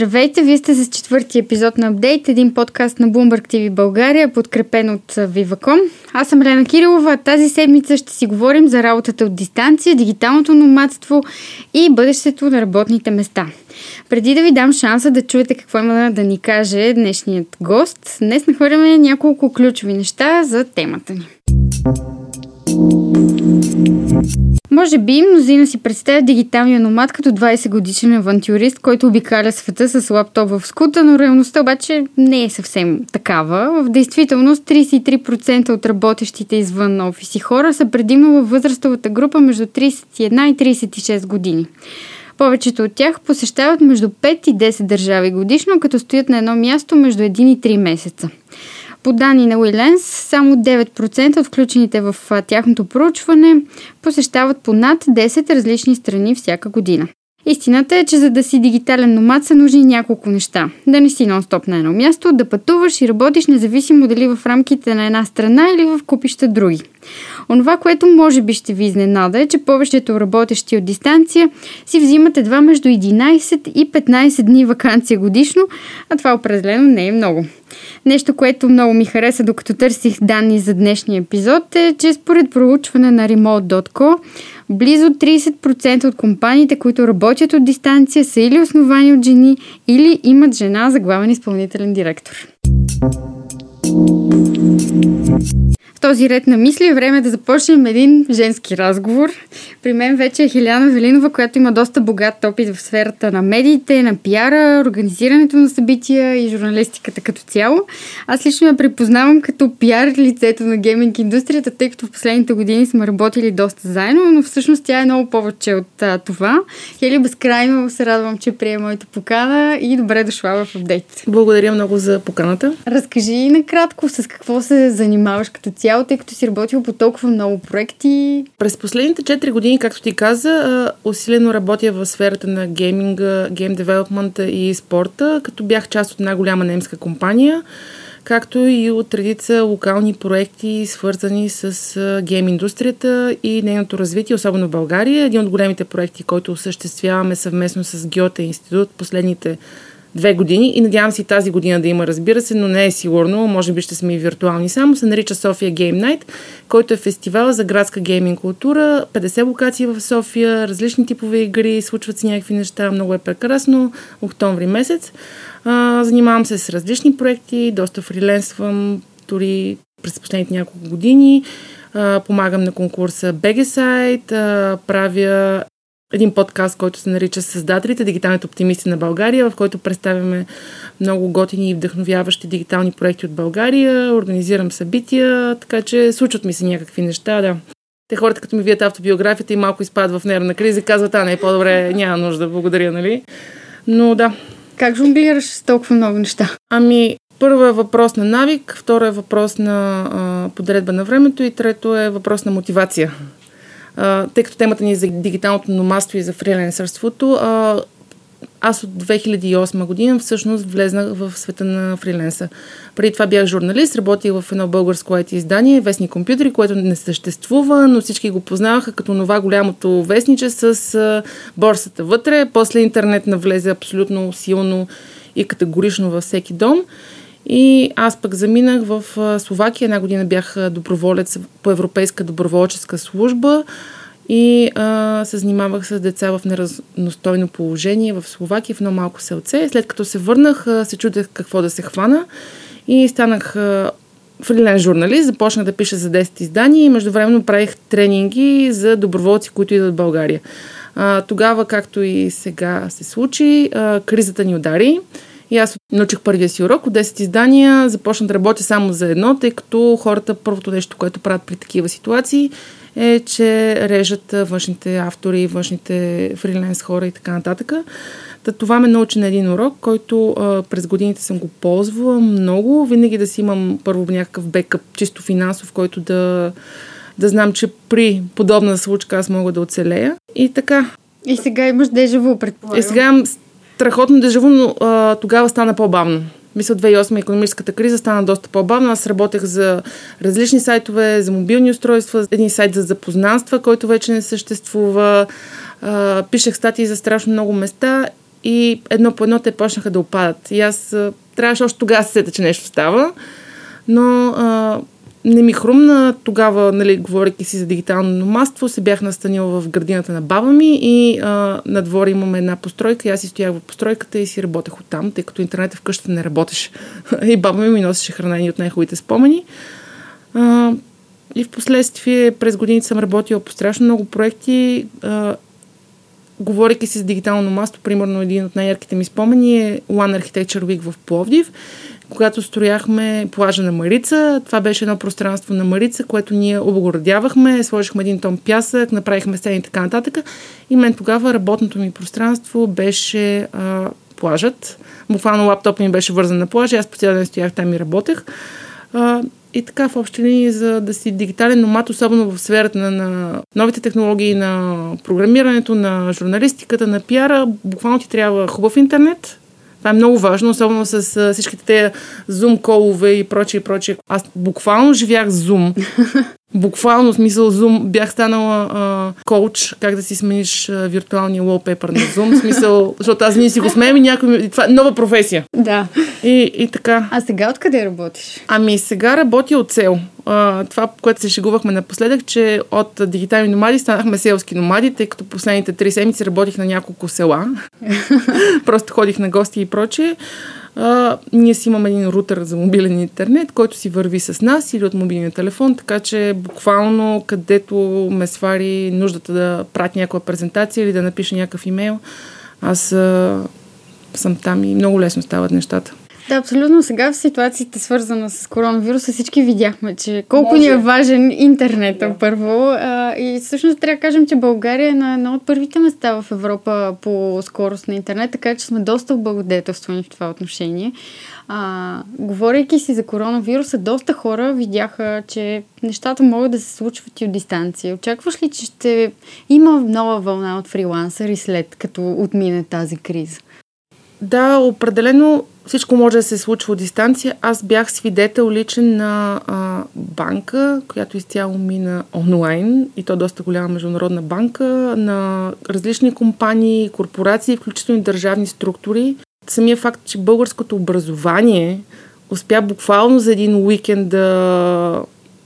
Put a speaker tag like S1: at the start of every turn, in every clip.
S1: Здравейте, вие сте с четвърти епизод на Апдейт, един подкаст на Bloomberg TV България, подкрепен от Viva.com. Аз съм Лена Кирилова, тази седмица ще си говорим за работата от дистанция, дигиталното номадство и бъдещето на работните места. Преди да ви дам шанса да чуете какво има да ни каже днешният гост, днес нахвърляме няколко ключови неща за темата ни. Може би мнозина си представят дигиталния номад като 20 годишен авантюрист, който обикаля света с лаптоп в скута, но реалността обаче не е съвсем такава. В действителност 33% от работещите извън офиси хора са предимно във възрастовата група между 31 и 36 години. Повечето от тях посещават между 5 и 10 държави годишно, като стоят на едно място между 1 и 3 месеца. По данни на Уиленс, само 9% от включените в тяхното проучване посещават по над 10 различни страни всяка година. Истината е, че за да си дигитален номад са нужни няколко неща. Да не си нон-стоп на едно място, да пътуваш и работиш независимо дали в рамките на една страна или в купища други. Онова, което може би ще ви изненада е, че повечето работещи от дистанция си взимат едва между 11 и 15 дни вакансия годишно, а това определено не е много. Нещо, което много ми хареса, докато търсих данни за днешния епизод, е, че според проучване на Remote.co, близо 30% от компаниите, които работят от дистанция, са или основани от жени, или имат жена за главен изпълнителен директор този ред на мисли е време да започнем един женски разговор. При мен вече е Хиляна Велинова, която има доста богат опит в сферата на медиите, на пиара, организирането на събития и журналистиката като цяло. Аз лично я припознавам като пиар лицето на гейминг индустрията, тъй като в последните години сме работили доста заедно, но всъщност тя е много повече от а, това. Хели, безкрайно се радвам, че приема моята покана и добре дошла в апдейт.
S2: Благодаря много за поканата.
S1: Разкажи накратко с какво се занимаваш като цяло цяло, тъй като си работил по толкова много проекти?
S2: През последните 4 години, както ти каза, усилено работя в сферата на гейминга, гейм девелопмента и спорта, като бях част от една голяма немска компания както и от редица локални проекти, свързани с гейм индустрията и нейното развитие, особено в България. Един от големите проекти, който осъществяваме съвместно с Гьоте институт последните две години и надявам се и тази година да има, разбира се, но не е сигурно, може би ще сме и виртуални само, се нарича София Game Night, който е фестивал за градска гейминг култура, 50 локации в София, различни типове игри, случват се някакви неща, много е прекрасно, октомври месец. А, занимавам се с различни проекти, доста фриленсвам, дори през последните няколко години. А, помагам на конкурса BGSite, правя един подкаст, който се нарича Създателите, дигиталните оптимисти на България, в който представяме много готини и вдъхновяващи дигитални проекти от България, организирам събития, така че случват ми се някакви неща, да. Те хората, като ми вият автобиографията и малко изпадат в нервна криза, казват, а не, по-добре, няма нужда, благодаря, нали? Но да.
S1: Как жонглираш с толкова много неща?
S2: Ами, първо е въпрос на навик, второ е въпрос на а, подредба на времето и трето е въпрос на мотивация тъй като темата ни е за дигиталното номадство и за фриленсърството, а, аз от 2008 година всъщност влезнах в света на фриленса. Преди това бях журналист, работих в едно българско IT издание, Вестни компютри, което не съществува, но всички го познаваха като това голямото вестниче с борсата вътре. После интернет навлезе абсолютно силно и категорично във всеки дом. И аз пък заминах в Словакия. Една година бях доброволец по Европейска доброволческа служба и а, се занимавах с деца в неразностойно положение в Словакия, в едно малко селце. След като се върнах, се чудех какво да се хвана и станах фрилен журналист, започнах да пиша за 10 издания и междувременно правих тренинги за доброволци, които идват в България. А, тогава, както и сега се случи, а, кризата ни удари. И аз научих първия си урок от 10 издания, започнах да работя само за едно, тъй като хората първото нещо, което правят при такива ситуации е, че режат външните автори, външните фриленс хора и така нататък. Та, това ме научи на един урок, който а, през годините съм го ползвала много. Винаги да си имам първо някакъв бекъп, чисто финансов, който да, да знам, че при подобна случка аз мога да оцелея. И така.
S1: И сега имаш дежаво, предполагам.
S2: И сега имам страхотно дежаво, но а, тогава стана по-бавно. Мисля, 2008 економическата криза стана доста по-бавна. Аз работех за различни сайтове, за мобилни устройства, един сайт за запознанства, който вече не съществува. А, пишех статии за страшно много места и едно по едно те почнаха да опадат. И аз а, трябваше още тогава се сета, че нещо става, но а, не ми хрумна тогава, нали, говоряки си за дигитално номадство, се бях настанила в градината на баба ми и а, на двора имаме една постройка и аз си стоях в постройката и си работех оттам, тъй като интернет в къщата не работеше. и баба ми ми носеше храна и от най-хубавите спомени. А, и в последствие през годините съм работила по страшно много проекти. А, говорейки си за дигитално номадство, примерно един от най-ярките ми спомени е One Architecture Week в Пловдив когато строяхме плажа на Марица. Това беше едно пространство на Марица, което ние обгородявахме, сложихме един тон пясък, направихме стени и така нататък. И мен тогава работното ми пространство беше а, плажът. Буквално лаптоп ми беше вързан на плажа, аз по цял ден стоях там и работех. А, и така в общи линии, за да си дигитален номад, особено в сферата на, на новите технологии, на програмирането, на журналистиката, на пиара, буквално ти трябва хубав интернет, това е много важно, особено с всичките тези зум колове и прочее и прочее. Аз буквално живях зум. Буквално, смисъл Zoom, бях станала а, коуч, как да си смениш а, виртуалния wallpaper на Zoom, смисъл, защото аз ние си го смеем и някой... Това е нова професия.
S1: Да.
S2: И, и така.
S1: А сега откъде работиш?
S2: Ами сега работя от цел. А, това, което се шегувахме напоследък, че от дигитални номади станахме селски номади, тъй като последните три седмици работих на няколко села. Просто ходих на гости и прочее. А, ние си имаме един рутер за мобилен интернет, който си върви с нас или от мобилния телефон, така че буквално където ме свари нуждата да прати някаква презентация или да напиша някакъв имейл, аз а, съм там и много лесно стават нещата.
S1: Да, абсолютно. Сега в ситуацията, свързана с коронавируса, всички видяхме, че колко Може. ни е важен интернета да. първо. А, и всъщност трябва да кажем, че България е на едно от първите места в Европа по скорост на интернет, така че сме доста облагодетелствани в това отношение. А, говорейки си за коронавируса, доста хора видяха, че нещата могат да се случват и от дистанция. Очакваш ли, че ще има нова вълна от фрилансъри след като отмине тази криза?
S2: Да, определено всичко може да се случва от дистанция. Аз бях свидетел личен на а, банка, която изцяло мина онлайн и то доста голяма международна банка, на различни компании, корпорации, включително и държавни структури. Самия факт, че българското образование успя буквално за един уикенд да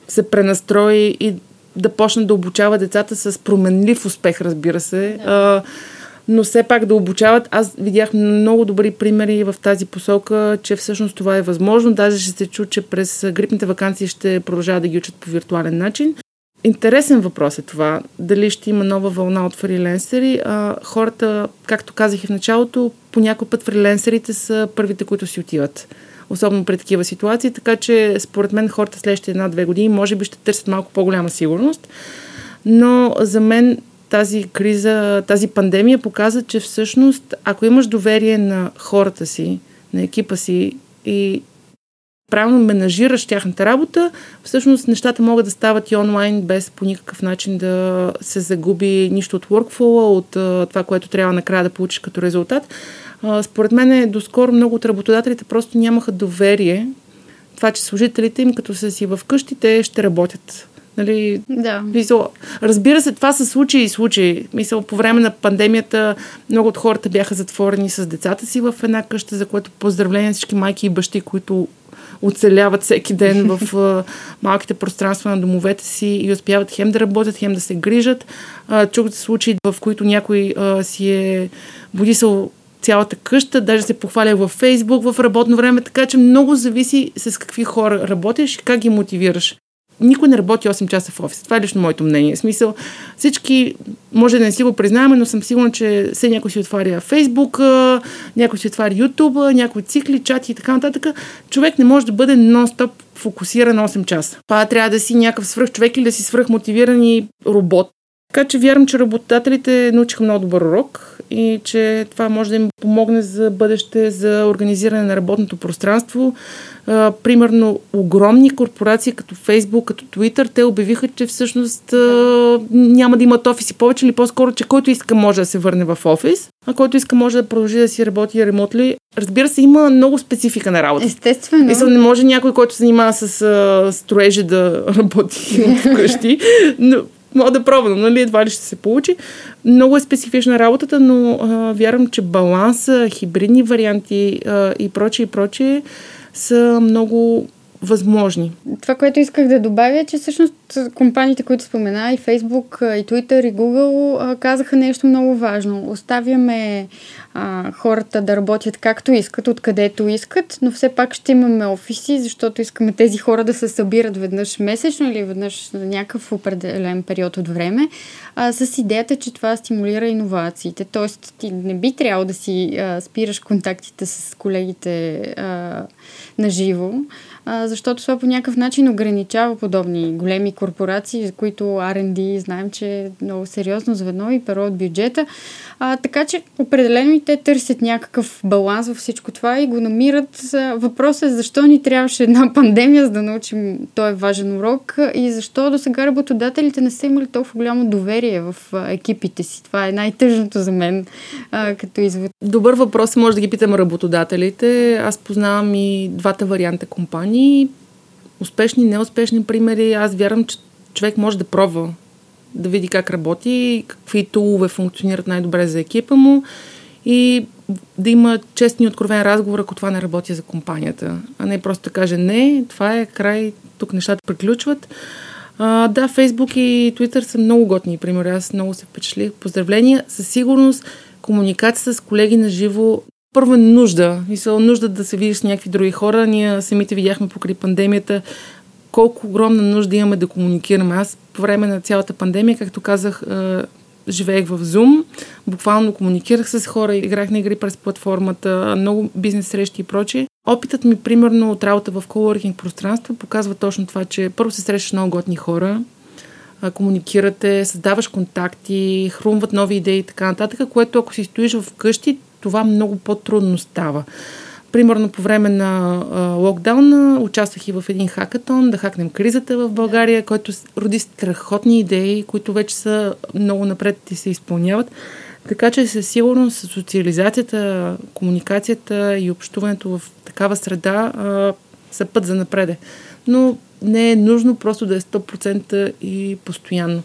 S2: се пренастрои и да почне да обучава децата с променлив успех, разбира се. Да. Но все пак да обучават. Аз видях много добри примери в тази посока, че всъщност това е възможно. Даже ще се чу, че през грипните вакансии ще продължават да ги учат по виртуален начин. Интересен въпрос е това. Дали ще има нова вълна от фриленсери. А, хората, както казах и в началото, по някой път фриленсерите са първите, които си отиват. Особено при такива ситуации. Така че, според мен, хората следващите една-две години може би ще търсят малко по-голяма сигурност. Но за мен тази криза, тази пандемия показа, че всъщност, ако имаш доверие на хората си, на екипа си и правилно менажираш тяхната работа, всъщност нещата могат да стават и онлайн, без по никакъв начин да се загуби нищо от workflow, от това, което трябва накрая да получиш като резултат. Според мен, е, доскоро много от работодателите просто нямаха доверие това, че служителите им, като са си в къщите, ще работят Нали,
S1: да.
S2: Мисъл, разбира се, това са случаи и случаи. Мисъл, по време на пандемията много от хората бяха затворени с децата си в една къща, за което поздравление всички майки и бащи, които оцеляват всеки ден в uh, малките пространства на домовете си и успяват хем да работят, хем да се грижат. Uh, чух случаи, в които някой uh, си е будисал цялата къща, даже се похваля във Фейсбук в работно време, така че много зависи с какви хора работиш и как ги мотивираш никой не работи 8 часа в офис. Това е лично моето мнение. В смисъл, всички, може да не си го признаваме, но съм сигурна, че все някой си отваря Фейсбук, някой си отваря Ютуб, някой цикли, чати и така нататък. Човек не може да бъде нон-стоп фокусиран 8 часа. Това трябва да си някакъв свръх човек или да си свръх мотивиран и робот. Така че вярвам, че работодателите научиха много добър урок и че това може да им помогне за бъдеще, за организиране на работното пространство, а, примерно огромни корпорации като Фейсбук, като Twitter, те обявиха, че всъщност а, няма да имат офиси повече или по-скоро, че който иска може да се върне в офис, а който иска може да продължи да си работи ремонтли. Разбира се, има много специфика на работа.
S1: Естествено.
S2: Мисля, не може някой, който се занимава с а, строежи да работи вкъщи. Но мога да пробвам, нали, едва ли ще се получи. Много е специфична работата, но а, вярвам, че баланса, хибридни варианти а, и прочее, и прочее са много възможни.
S1: Това, което исках да добавя е, че всъщност компаниите, които спомена, и Facebook, и Twitter, и Google, казаха нещо много важно. Оставяме а, хората да работят както искат, откъдето искат, но все пак ще имаме офиси, защото искаме тези хора да се събират веднъж месечно или веднъж на някакъв определен период от време, а, с идеята, че това стимулира иновациите. Тоест, ти не би трябвало да си а, спираш контактите с колегите а, на защото това по някакъв начин ограничава подобни големи корпорации, за които R&D знаем, че е много сериозно звено и перо от бюджета. А, така че определено и те търсят някакъв баланс във всичко това и го намират. Въпросът е защо ни трябваше една пандемия, за да научим този важен урок и защо до сега работодателите не са имали толкова голямо доверие в екипите си. Това е най-тъжното за мен а, като извод.
S2: Добър въпрос, може да ги питам работодателите. Аз познавам и двата варианта компании. Успешни, неуспешни примери. Аз вярвам, че човек може да пробва да види как работи, какви тулове функционират най-добре за екипа му и да има честни и откровен разговор, ако това не работи за компанията. А не просто да каже не, това е край, тук нещата приключват. А, да, Фейсбук и Твитър са много готни примери. Аз много се впечатлих. Поздравления. Със сигурност комуникация с колеги на живо първо е нужда. Мисля, нужда да се видиш с някакви други хора. Ние самите видяхме покрай пандемията колко огромна нужда имаме да комуникираме. Аз по време на цялата пандемия, както казах, живеех в Zoom, буквално комуникирах с хора, играх на игри през платформата, много бизнес срещи и прочие. Опитът ми, примерно, от работа в коворкинг пространство показва точно това, че първо се срещаш много готни хора, комуникирате, създаваш контакти, хрумват нови идеи и така нататък, което ако си стоиш в къщи, това много по-трудно става. Примерно по време на а, локдауна участвах и в един хакатон, да хакнем кризата в България, който роди страхотни идеи, които вече са много напред и се изпълняват. Така че със сигурност социализацията, комуникацията и общуването в такава среда а, са път за напреде. Но не е нужно просто да е 100% и постоянно.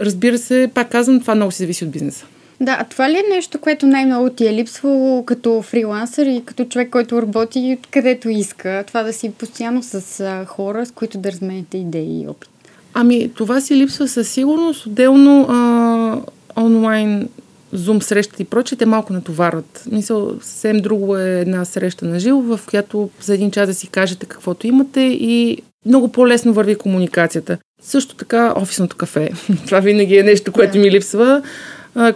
S2: Разбира се, пак казвам, това много си зависи от бизнеса.
S1: Да, а това ли е нещо, което най-много ти е липсвало като фрилансър и като човек, който работи където иска? Това да си постоянно с а, хора, с които да разменяте идеи и опит.
S2: Ами, това си липсва със сигурност. Отделно а, онлайн Zoom срещи и прочее, те малко натоварват. Мисъл, съвсем друго е една среща на живо, в която за един час да си кажете каквото имате и много по-лесно върви комуникацията. Също така офисното кафе. Това винаги е нещо, което ми липсва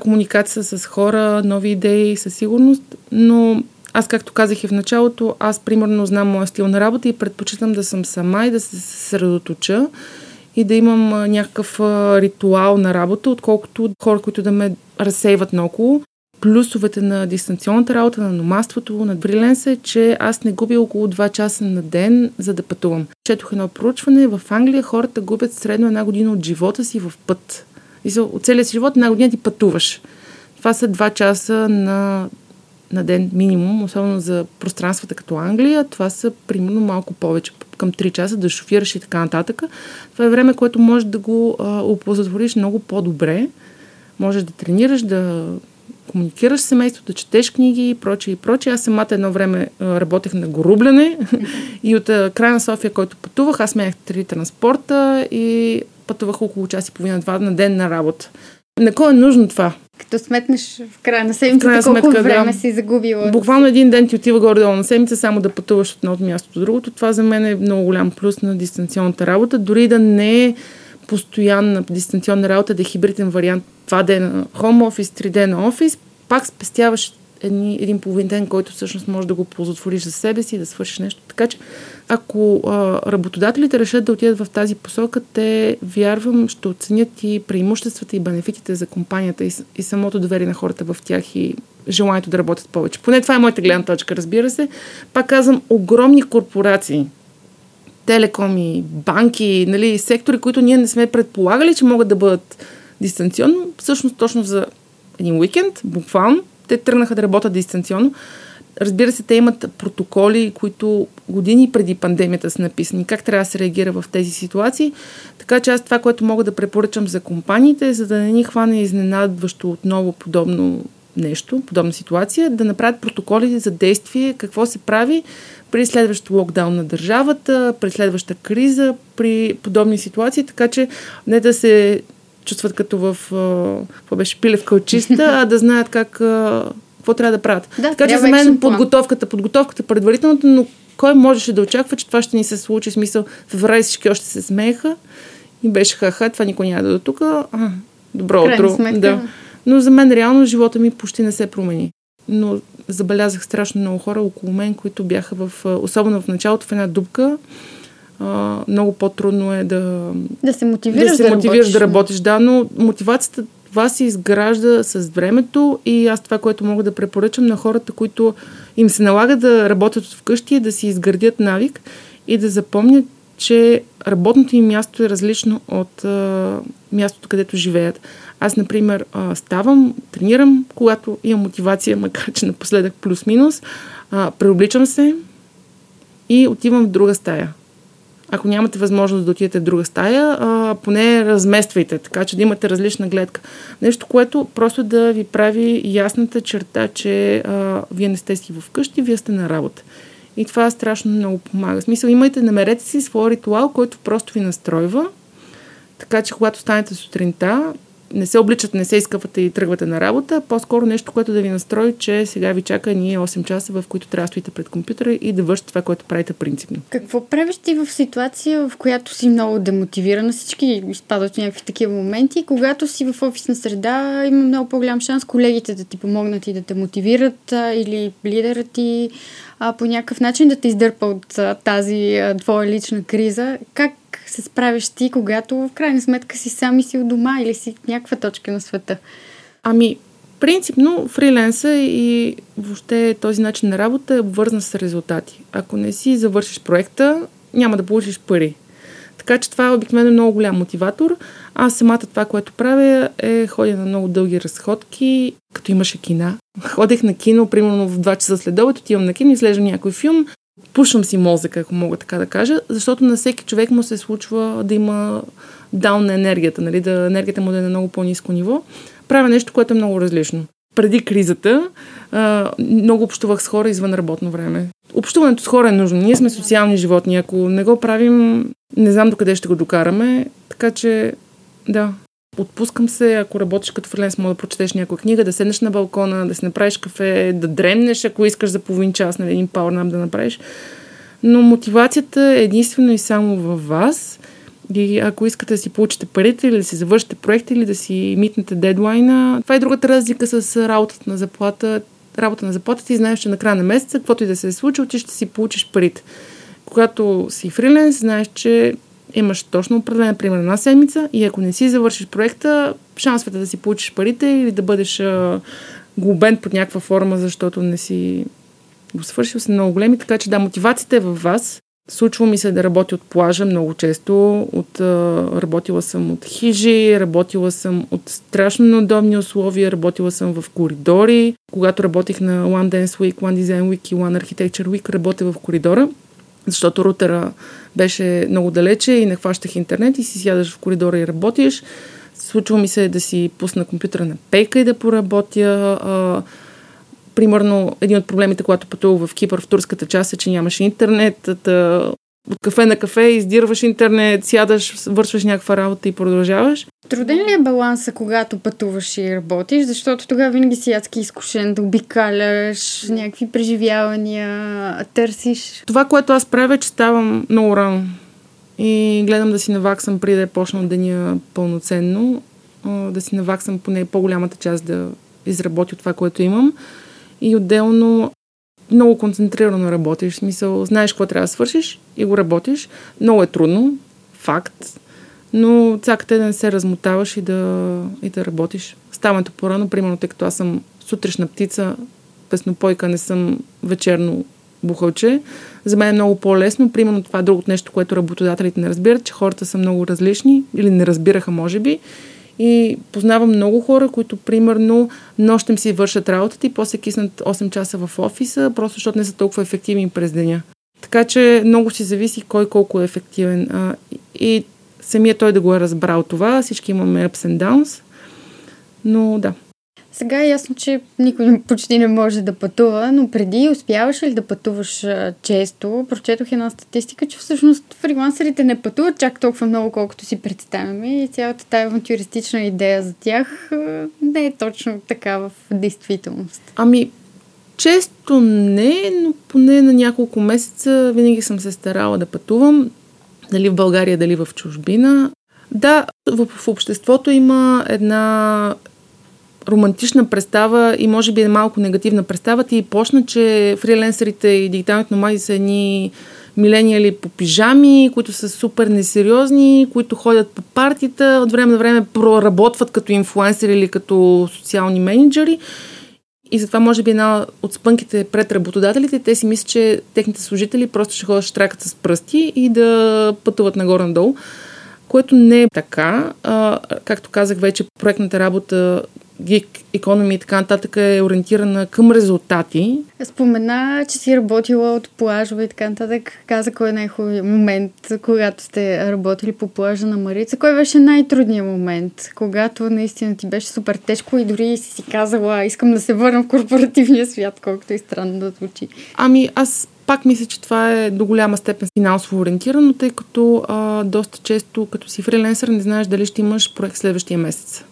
S2: комуникация с хора, нови идеи със сигурност, но аз, както казах и в началото, аз примерно знам моя стил на работа и предпочитам да съм сама и да се съсредоточа и да имам някакъв ритуал на работа, отколкото хора, които да ме разсейват наоколо. Плюсовете на дистанционната работа, на номаството, на бриленса е, че аз не губя около 2 часа на ден, за да пътувам. Четох едно проучване, в Англия хората губят средно една година от живота си в път. И за, от целия си живот една година ти пътуваш. Това са два часа на, на ден минимум, особено за пространствата като Англия. Това са примерно малко повече, към 3 часа да шофираш и така нататък. Това е време, което можеш да го оползотвориш много по-добре. Можеш да тренираш, да комуникираш с семейството, да четеш книги и прочее и прочее. Аз самата едно време а, работех на горубляне и от а, края на София, който пътувах, аз смеях три транспорта и пътувах около час и половина-два на ден на работа. На кой е нужно това?
S1: Като сметнеш в края на седмицата, края колко сметка, време да, си загубила.
S2: Буквално един ден ти отива горе-долу на седмица, само да пътуваш от едното място до другото. Това за мен е много голям плюс на дистанционната работа. Дори да не е постоянна дистанционна работа, да е хибриден вариант, два дена home офис, три дена офис, пак спестяваш един, един половин ден, който всъщност може да го ползотвориш за себе си и да свършиш нещо. Така че, ако а, работодателите решат да отидат в тази посока, те, вярвам, ще оценят и преимуществата и бенефитите за компанията и, и самото доверие на хората в тях и желанието да работят повече. Поне това е моята гледна точка, разбира се. Пак казвам, огромни корпорации, телекоми, банки, нали, сектори, които ние не сме предполагали, че могат да бъдат дистанционно, всъщност точно за един уикенд, буквално, те тръгнаха да работят дистанционно. Разбира се, те имат протоколи, които години преди пандемията са написани, как трябва да се реагира в тези ситуации. Така че аз това, което мога да препоръчам за компаниите, за да не ни хване изненадващо отново подобно нещо, подобна ситуация, да направят протоколи за действие, какво се прави при следващ локдаун на държавата, при следваща криза, при подобни ситуации, така че не да се чувстват като в, какво беше, от чиста, а да знаят как, какво трябва да правят.
S1: Да,
S2: така че за мен подготовката, подготовката предварителната, но кой можеше да очаква, че това ще ни се случи, в смисъл, в всички още се смееха и беше ха-ха, това никой няма да до тук. Добро утро. Да. Но за мен реално живота ми почти не се промени. Но забелязах страшно много хора около мен, които бяха в, особено в началото в една дупка. А, много по-трудно е да,
S1: да се мотивираш
S2: да, се да, мотивираш работиш. да работиш. Да, но мотивацията това се изгражда с времето и аз това, което мога да препоръчам на хората, които им се налага да работят вкъщи, е да си изградят навик и да запомнят, че работното им място е различно от а, мястото, където живеят. Аз, например, а, ставам, тренирам, когато имам мотивация, макар че напоследък плюс-минус, а, преобличам се и отивам в друга стая. Ако нямате възможност да отидете в друга стая, а, поне размествайте, така че да имате различна гледка. Нещо, което просто да ви прави ясната черта, че а, вие не сте си вкъщи, вие сте на работа. И това страшно много помага. В смисъл, имайте, намерете си своя ритуал, който просто ви настройва, така че когато станете сутринта, не се обличате, не се изкъпвате и тръгвате на работа, по-скоро нещо, което да ви настрои, че сега ви чака ние 8 часа, в които трябва да стоите пред компютъра и да вършите това, което правите принципно.
S1: Какво правиш ти в ситуация, в която си много демотивирана? Всички изпадат в някакви такива моменти. Когато си в офисна среда, има много по-голям шанс колегите да ти помогнат и да те мотивират или лидерът ти а, по някакъв начин да те издърпа от тази а, твоя лична криза. Как се справиш ти, когато в крайна сметка си сам и си у дома или си в някаква точка на света?
S2: Ами, принципно фриленса и въобще този начин на работа е обвързан с резултати. Ако не си завършиш проекта, няма да получиш пари. Така че това е обикновено много голям мотиватор. Аз самата това, което правя е ходя на много дълги разходки, като имаше кина. Ходех на кино, примерно в 2 часа след обед, отивам на кино, излежам някой филм, пушвам си мозъка, ако мога така да кажа, защото на всеки човек му се случва да има даун на енергията, нали, да енергията му да е на много по-низко ниво. Правя нещо, което е много различно. Преди кризата много общувах с хора извън работно време. Общуването с хора е нужно. Ние сме социални животни. Ако не го правим, не знам докъде ще го докараме. Така че, да, Отпускам се, ако работиш като фриленс, мога да прочетеш някоя книга, да седнеш на балкона, да си направиш кафе, да дремнеш, ако искаш за половин час, нали, един power да направиш. Но мотивацията е единствено и само във вас. И ако искате да си получите парите или да си завършите проекта или да си митнете дедлайна, това е другата разлика с работата на заплата. Работа на заплата ти знаеш, че на края на месеца, каквото и да се е случило, ти ще си получиш парите. Когато си фриленс, знаеш, че имаш точно определена, примерно, една седмица и ако не си завършиш проекта, шансовете да си получиш парите или да бъдеш а, глобен под някаква форма, защото не си го свършил, са много големи. Така че да, мотивацията е във вас. Случва ми се да работя от плажа много често. От, а, работила съм от хижи, работила съм от страшно неудобни условия, работила съм в коридори. Когато работих на One Dance Week, One Design Week и One Architecture Week, работя в коридора защото рутера беше много далече и не хващах интернет и си сядаш в коридора и работиш. Случва ми се да си пусна компютъра на пейка и да поработя. А, примерно, един от проблемите, когато пътувах в Кипър в турската част е, че нямаше интернет. Та, от кафе на кафе, издирваш интернет, сядаш, вършваш някаква работа и продължаваш.
S1: Труден ли е баланса, когато пътуваш и работиш? Защото тогава винаги си ядски изкушен да обикаляш, някакви преживявания, търсиш.
S2: Това, което аз правя, е, че ставам много рано и гледам да си наваксам преди да е почнал деня пълноценно, да си наваксам поне по-голямата част да изработя това, което имам. И отделно много концентрирано работиш. В смисъл, знаеш какво трябва да свършиш и го работиш. Много е трудно, факт, но цаката е да не се размотаваш и да, и да работиш. Ставането по-рано, примерно, тъй като аз съм сутрешна птица, песнопойка, не съм вечерно бухълче. За мен е много по-лесно. Примерно това е другото нещо, което работодателите не разбират, че хората са много различни или не разбираха, може би. И познавам много хора, които примерно нощем си вършат работата и после киснат 8 часа в офиса, просто защото не са толкова ефективни през деня. Така че много си зависи кой колко е ефективен. А, и самия той да го е разбрал това. Всички имаме ups and downs. Но да.
S1: Сега е ясно, че никой почти не може да пътува, но преди успяваш ли да пътуваш често? Прочетох една статистика, че всъщност фрилансерите не пътуват чак толкова много, колкото си представяме и цялата тая авантюристична идея за тях не е точно така в действителност.
S2: Ами, често не, но поне на няколко месеца винаги съм се старала да пътувам, дали в България, дали в чужбина. Да, в, в обществото има една романтична представа и може би е малко негативна представа. Ти почна, че фриленсерите и дигиталните номади са едни милениали по пижами, които са супер несериозни, които ходят по партията, от време на време проработват като инфлуенсери или като социални менеджери. И затова може би една от спънките пред работодателите, те си мислят, че техните служители просто ще ходят штракат с пръсти и да пътуват нагоре-надолу, което не е така. А, както казах вече, проектната работа гик економи и така нататък е ориентирана към резултати.
S1: Спомена, че си работила от плажове и така нататък. Каза кой е най-хубавият момент, когато сте работили по плажа на Марица. Кой беше най-трудният момент, когато наистина ти беше супер тежко и дори си си казала, искам да се върна в корпоративния свят, колкото и странно да звучи.
S2: Ами аз пак мисля, че това е до голяма степен финансово ориентирано, тъй като а, доста често, като си фриленсър, не знаеш дали ще имаш проект следващия месец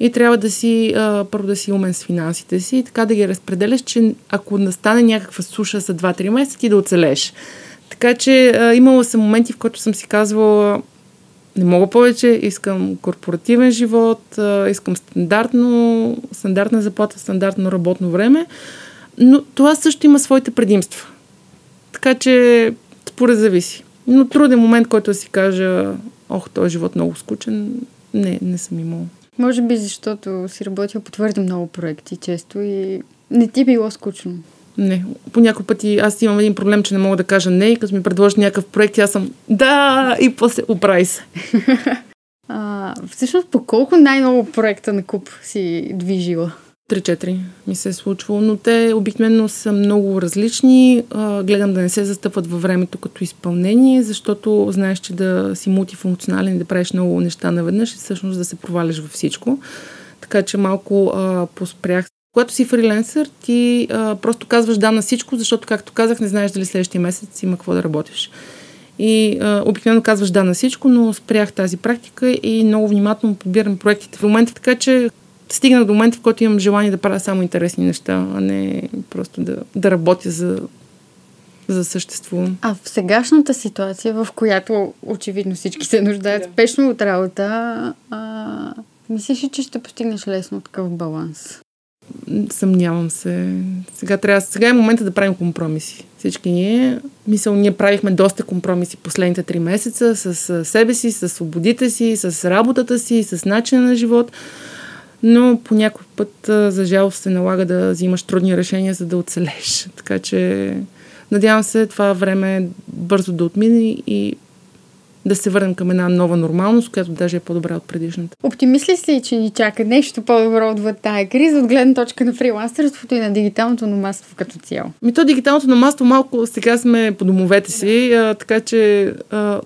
S2: и трябва да си, а, първо да си умен с финансите си и така да ги разпределяш, че ако настане някаква суша за 2-3 месеца, ти да оцелеш. Така че а, имала съм моменти, в които съм си казвала не мога повече, искам корпоративен живот, а, искам стандартно, стандартна заплата, стандартно работно време, но това също има своите предимства. Така че според зависи. Но труден момент, който да си кажа, ох, този живот много скучен, не, не съм имала.
S1: Може би защото си работил по твърде много проекти често и не ти е било скучно.
S2: Не, по някои пъти аз имам един проблем, че не мога да кажа не и като ми предложи някакъв проект, аз съм да и после оправи се.
S1: а, всъщност по колко най-много проекта на куп си движила?
S2: 3-4 ми се е случвало, но те обикновено са много различни. Гледам да не се застъпват във времето като изпълнение, защото знаеш, че да си мултифункционален и да правиш много неща наведнъж и всъщност да се проваляш във всичко. Така че малко а, поспрях. Когато си фриленсър, ти а, просто казваш да на всичко, защото, както казах, не знаеш дали следващия месец има какво да работиш. И а, обикновено казваш да на всичко, но спрях тази практика и много внимателно подбирам проектите в момента, така че стигнах до момента, в който имам желание да правя само интересни неща, а не просто да, да работя за, за съществувам.
S1: А в сегашната ситуация, в която очевидно всички се нуждаят да. спешно от работа, а, мислиш ли, че ще постигнеш лесно такъв баланс?
S2: Съмнявам се. Сега, трябва, сега е момента да правим компромиси. Всички ние, мисъл, ние правихме доста компромиси последните три месеца с себе си, с свободите си, с работата си, с начина на живот но по някой път, за жалост, се налага да взимаш трудни решения, за да оцелеш. Така че, надявам се това време бързо да отмине и да се върнем към една нова нормалност, която даже е по-добра от предишната.
S1: Оптимист ли си, че ни чака нещо по-добро отвъд тая криза, от гледна точка на фрилансърството и на дигиталното номадство като цяло?
S2: Ми то дигиталното номадство малко сега сме по домовете си, а, така че а,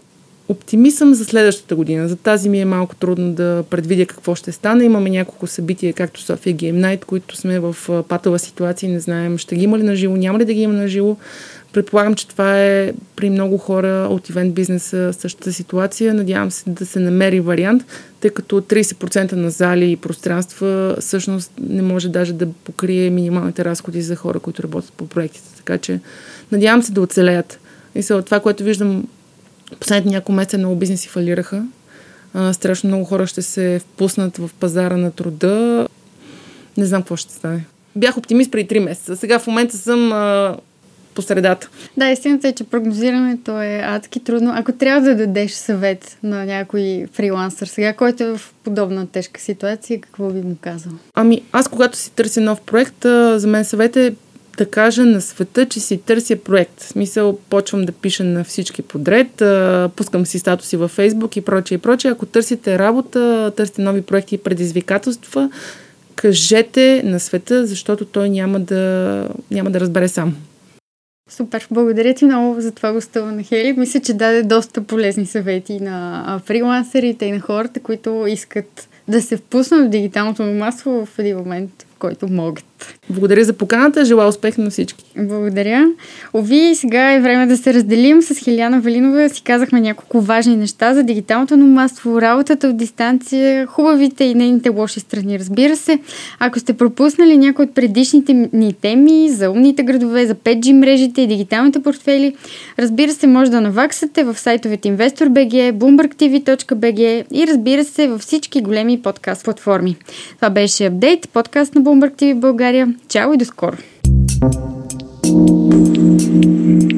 S2: Оптимисъм за следващата година. За тази ми е малко трудно да предвидя какво ще стане. Имаме няколко събития, както София Game Night, които сме в патова ситуация и не знаем ще ги има ли на живо, няма ли да ги има на живо. Предполагам, че това е при много хора от ивент бизнеса същата ситуация. Надявам се да се намери вариант, тъй като 30% на зали и пространства всъщност не може даже да покрие минималните разходи за хора, които работят по проектите. Така че надявам се да оцелеят. И това, което виждам Последните няколко месеца много бизнеси фалираха. А, страшно много хора ще се впуснат в пазара на труда. Не знам какво ще стане. Бях оптимист преди 3 месеца. Сега в момента съм а, по средата.
S1: Да, истината е, че прогнозирането е адски трудно. Ако трябва да дадеш съвет на някой фрилансър сега, който е в подобна тежка ситуация, какво би му казал?
S2: Ами, аз когато си търся нов проект, за мен съвет е да кажа на света, че си търся проект. В смисъл, почвам да пиша на всички подред, пускам си статуси във Фейсбук и прочее и прочее. Ако търсите работа, търсите нови проекти и предизвикателства, кажете на света, защото той няма да, няма да разбере сам.
S1: Супер, благодаря ти много за това гостуване, Хели. Мисля, че даде доста полезни съвети на фрилансерите и на хората, които искат да се впуснат в дигиталното номадство в един момент който могат.
S2: Благодаря за поканата. Желая успех на всички.
S1: Благодаря. Ови, сега е време да се разделим с Хиляна Валинова. Си казахме няколко важни неща за дигиталното номадство, работата от дистанция, хубавите и нейните лоши страни, разбира се. Ако сте пропуснали някои от предишните ни теми за умните градове, за 5G мрежите и дигиталните портфели, разбира се, може да наваксате в сайтовете InvestorBG, BloombergTV.bg и разбира се във всички големи подкаст платформи. Това беше апдейт, подкаст на Bloomberg TV България. Чао и до скоро! thank you